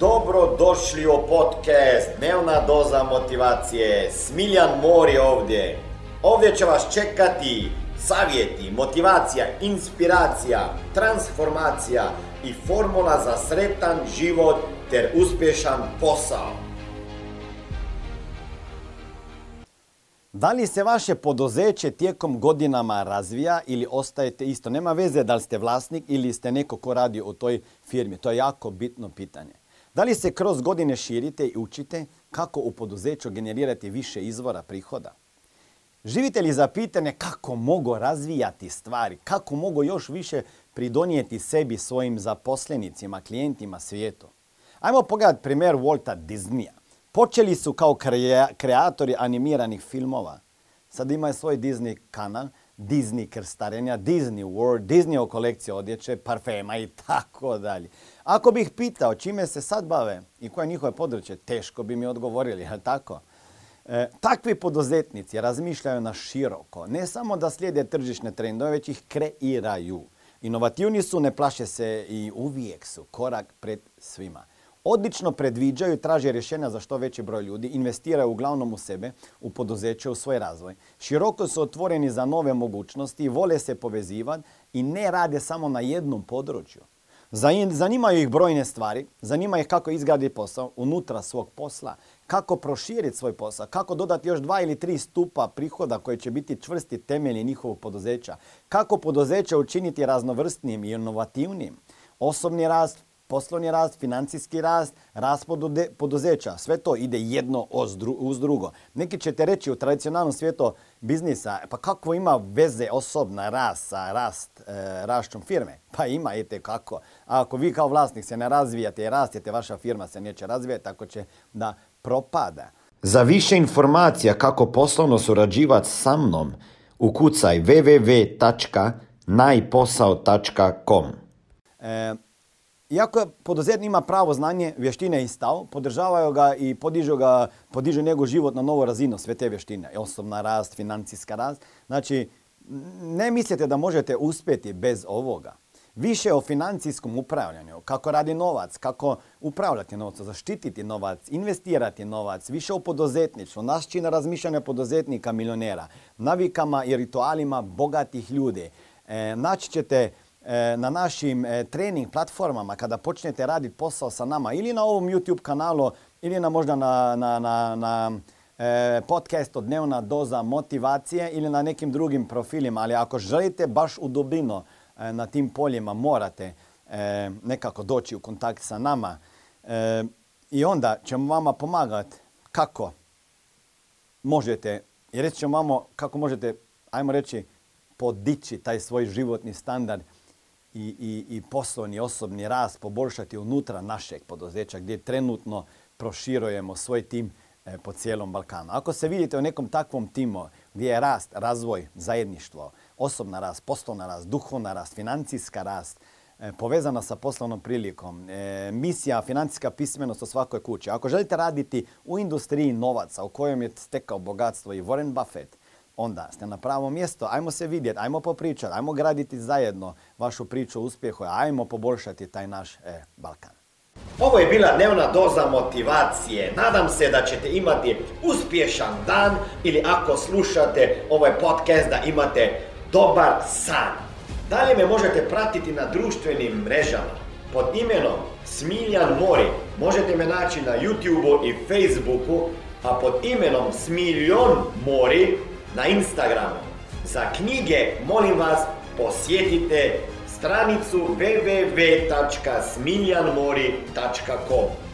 Dobro došli u podcast Dnevna doza motivacije. Smiljan Mori ovdje. Ovdje će vas čekati savjeti, motivacija, inspiracija, transformacija i formula za sretan život ter uspješan posao. Da li se vaše poduzeće tijekom godinama razvija ili ostajete isto? Nema veze da li ste vlasnik ili ste neko ko radi u toj firmi. To je jako bitno pitanje. Da li se kroz godine širite i učite kako u poduzeću generirati više izvora prihoda? Živite li za pitanje kako mogu razvijati stvari, kako mogu još više pridonijeti sebi svojim zaposlenicima, klijentima, svijetu? Ajmo pogledati primjer Walta Disneya. Počeli su kao kreatori animiranih filmova. Sad imaju svoj Disney kanal, Disney krstarenja, Disney World, Disney kolekcije odjeće, parfema i tako dalje. Ako bih pitao čime se sad bave i koje je njihove područje, teško bi mi odgovorili, je tako? E, takvi poduzetnici razmišljaju na široko. Ne samo da slijede tržišne trendove, već ih kreiraju. Inovativni su, ne plaše se i uvijek su korak pred svima. Odlično predviđaju i traže rješenja za što veći broj ljudi, investiraju uglavnom u sebe, u poduzeće, u svoj razvoj. Široko su otvoreni za nove mogućnosti, vole se povezivati i ne rade samo na jednom području. Zanimaju ih brojne stvari, zanima ih kako izgraditi posao unutra svog posla, kako proširiti svoj posao, kako dodati još dva ili tri stupa prihoda koji će biti čvrsti temelji njihovog poduzeća, kako poduzeće učiniti raznovrstnim i inovativnim, osobni rast, poslovni rast, financijski rast, rast poduzeća. Sve to ide jedno uz drugo. Neki ćete reći u tradicionalnom svijetu biznisa, pa kako ima veze osobna rast sa rast, e, rašćom firme? Pa ima i kako. A ako vi kao vlasnik se ne razvijate i rastete, vaša firma se neće razvijati, tako će da propada. Za više informacija kako poslovno surađivati sa mnom, ukucaj www.najposao.com. E, iako poduzetnik ima pravo znanje, vještine i stav, podržavaju ga i podižu, ga, podižu njegov život na novu razinu, sve te vještine. Osobna rast, financijska rast. Znači, ne mislite da možete uspjeti bez ovoga. Više o financijskom upravljanju, kako radi novac, kako upravljati novac, zaštititi novac, investirati novac, više o poduzetništvu, način razmišljanja poduzetnika, milionera, navikama i ritualima bogatih ljudi. E, naći ćete na našim e, trening platformama kada počnete raditi posao sa nama ili na ovom YouTube kanalu ili na možda na, na, na, na e, podcastu Dnevna doza motivacije ili na nekim drugim profilima. Ali ako želite baš u dubinu na tim poljima morate nekako doći u kontakt sa nama i onda ćemo vama pomagati kako možete i reći ćemo vama kako možete, ajmo reći, podići taj svoj životni standard i, i, i poslovni osobni rast poboljšati unutra našeg poduzeća gdje trenutno proširujemo svoj tim e, po cijelom Balkanu. Ako se vidite u nekom takvom timu gdje je rast, razvoj, zajedništvo, osobna rast, poslovna rast, duhovna rast, financijska rast, e, povezana sa poslovnom prilikom, e, misija, financijska pismenost u svakoj kući. Ako želite raditi u industriji novaca u kojem je stekao bogatstvo i Warren Buffett, onda ste na pravo mjesto. Ajmo se vidjeti, ajmo popričati, ajmo graditi zajedno vašu priču o uspjehu, ajmo poboljšati taj naš e, Balkan. Ovo je bila dnevna doza motivacije. Nadam se da ćete imati uspješan dan ili ako slušate ovaj podcast da imate dobar san. Dalje me možete pratiti na društvenim mrežama pod imenom Smiljan Mori. Možete me naći na YouTubeu i Facebooku, a pod imenom Smiljon Mori na Instagramu. Za knjige, molim vas, posjetite stranicu www.smiljanmori.com